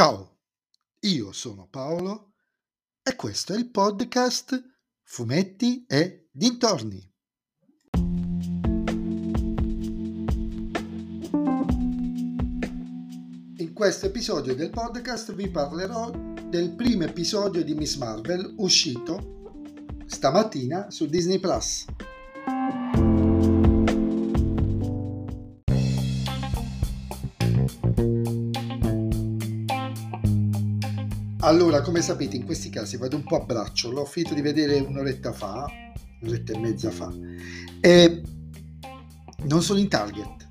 Ciao, io sono Paolo e questo è il podcast Fumetti e Dintorni. In questo episodio del podcast vi parlerò del primo episodio di Miss Marvel uscito stamattina su Disney Plus. Allora, come sapete, in questi casi vado un po' a braccio. L'ho finito di vedere un'oretta fa, un'oretta e mezza fa, e non sono in target.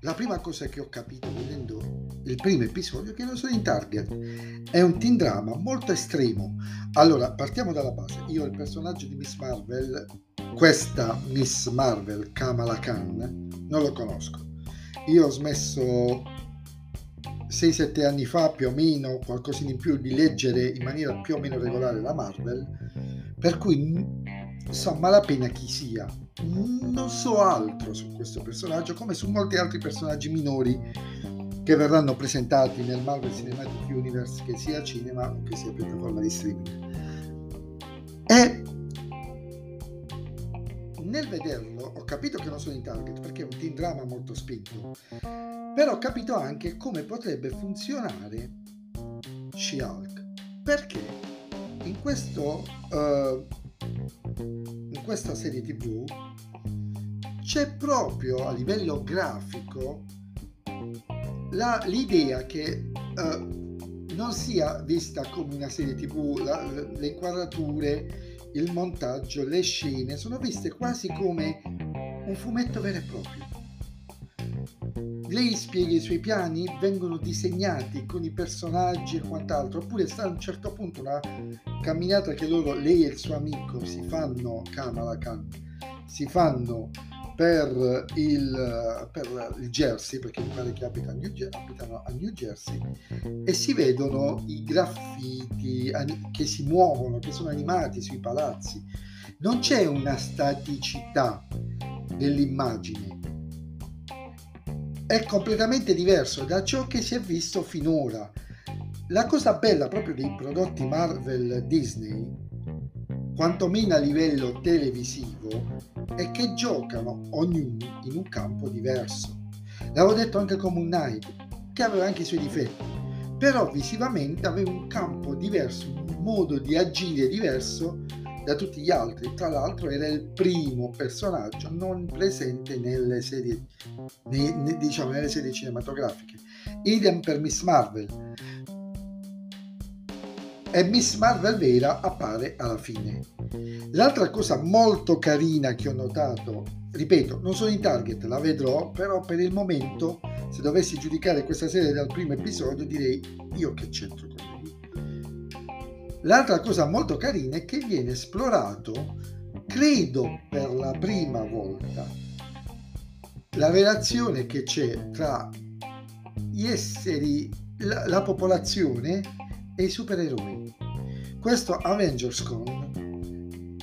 La prima cosa che ho capito vedendo il primo episodio è che non sono in target. È un teen drama molto estremo. Allora, partiamo dalla base. Io il personaggio di Miss Marvel, questa Miss Marvel, Kamala Khan, non lo conosco. Io ho smesso 6-7 anni fa più o meno, qualcosa in più, di leggere in maniera più o meno regolare la Marvel, per cui so malapena chi sia. Non so altro su questo personaggio, come su molti altri personaggi minori che verranno presentati nel Marvel Cinematic Universe, che sia cinema che sia piattaforma di streaming. E nel vederlo ho capito che non sono in target perché è un teen drama molto spinto però ho capito anche come potrebbe funzionare She-Hulk. Perché in, questo, uh, in questa serie tv c'è proprio a livello grafico la, l'idea che uh, non sia vista come una serie tv, la, le inquadrature, il montaggio, le scene sono viste quasi come un fumetto vero e proprio lei spiega i suoi piani, vengono disegnati con i personaggi e quant'altro, oppure sta a un certo punto una camminata che loro, lei e il suo amico si fanno, Kamala Khan, si fanno per il, per il Jersey, perché mi pare che abitano a, New, Jersey, e si vedono i graffiti che si muovono, che sono animati sui palazzi. Non c'è una staticità dell'immagine, è completamente diverso da ciò che si è visto finora. La cosa bella proprio dei prodotti Marvel Disney, quantomeno a livello televisivo, è che giocano ognuno in un campo diverso. L'avevo detto anche come un Knight, che aveva anche i suoi difetti, però visivamente aveva un campo diverso, un modo di agire diverso da tutti gli altri. Tra l'altro era il primo personaggio non presente nelle serie, ne, ne, diciamo, nelle serie cinematografiche. Idem per Miss Marvel. E Miss Marvel vera appare alla fine. L'altra cosa molto carina che ho notato, ripeto, non sono in target, la vedrò, però per il momento, se dovessi giudicare questa serie dal primo episodio, direi io che c'entro L'altra cosa molto carina è che viene esplorato, credo per la prima volta, la relazione che c'è tra gli esseri, la, la popolazione e i supereroi. Questo Avengers Con,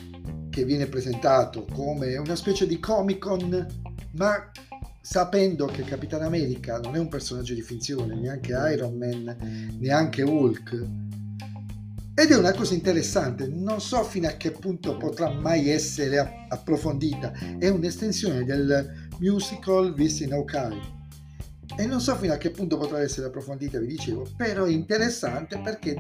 che viene presentato come una specie di Comic Con, ma sapendo che Capitan America non è un personaggio di finzione, neanche Iron Man, neanche Hulk, ed è una cosa interessante, non so fino a che punto potrà mai essere approfondita, è un'estensione del musical visto in e non so fino a che punto potrà essere approfondita, vi dicevo, però è interessante perché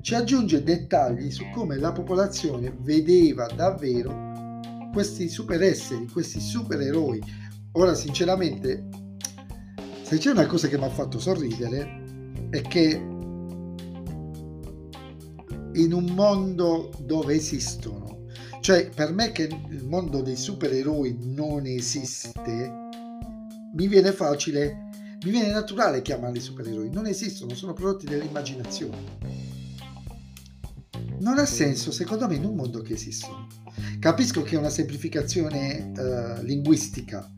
ci aggiunge dettagli su come la popolazione vedeva davvero questi superesseri, questi supereroi. Ora, sinceramente, se c'è una cosa che mi ha fatto sorridere è che in un mondo dove esistono. Cioè, per me che il mondo dei supereroi non esiste, mi viene facile, mi viene naturale chiamarli supereroi. Non esistono, sono prodotti dell'immaginazione. Non ha senso, secondo me, in un mondo che esistono. Capisco che è una semplificazione uh, linguistica,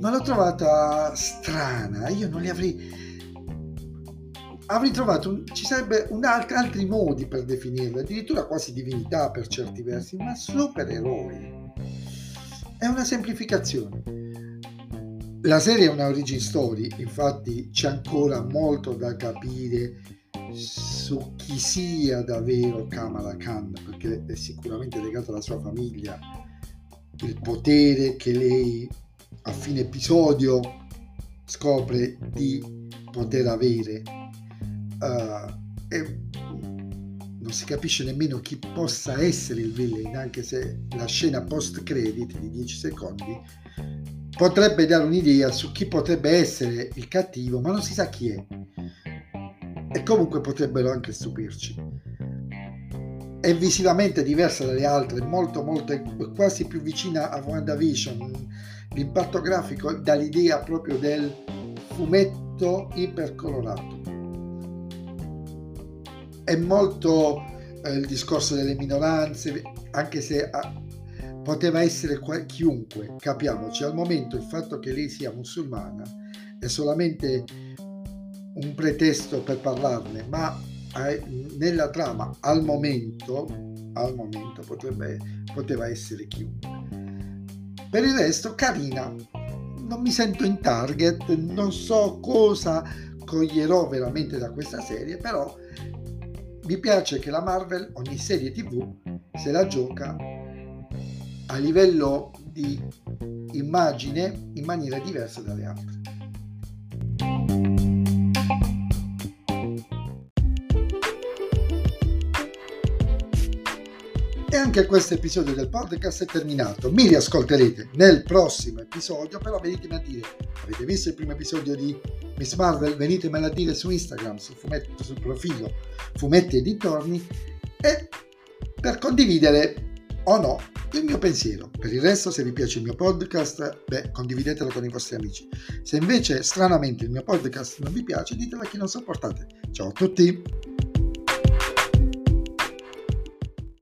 ma l'ho trovata strana. Io non li avrei avrei trovato, un, ci sarebbe un alt- altri modi per definirlo, addirittura quasi divinità per certi versi, ma supereroi. È una semplificazione. La serie è una origin story, infatti c'è ancora molto da capire su chi sia davvero Kamala Khan, perché è sicuramente legato alla sua famiglia, il potere che lei a fine episodio scopre di poter avere. Uh, e non si capisce nemmeno chi possa essere il villain, anche se la scena post credit di 10 secondi potrebbe dare un'idea su chi potrebbe essere il cattivo, ma non si sa chi è. E comunque potrebbero anche stupirci. È visivamente diversa dalle altre, molto molto quasi più vicina a WandaVision. L'impatto grafico dà l'idea proprio del fumetto ipercolorato. È molto eh, il discorso delle minoranze, anche se ah, poteva essere chiunque, capiamoci, al momento il fatto che lei sia musulmana è solamente un pretesto per parlarne, ma eh, nella trama al momento, al momento potrebbe, poteva essere chiunque. Per il resto, carina, non mi sento in target, non so cosa coglierò veramente da questa serie, però mi piace che la Marvel ogni serie tv se la gioca a livello di immagine in maniera diversa dalle altre. Anche questo episodio del podcast è terminato. Mi riascolterete nel prossimo episodio, però venitemi a dire, avete visto il primo episodio di Miss Marvel? Venitemelo a dire su Instagram, sul, fumetto, sul profilo Fumetti e Dintorni e per condividere o no il mio pensiero. Per il resto, se vi piace il mio podcast, beh, condividetelo con i vostri amici. Se invece stranamente il mio podcast non vi piace, ditelo a chi non sopportate. Ciao a tutti!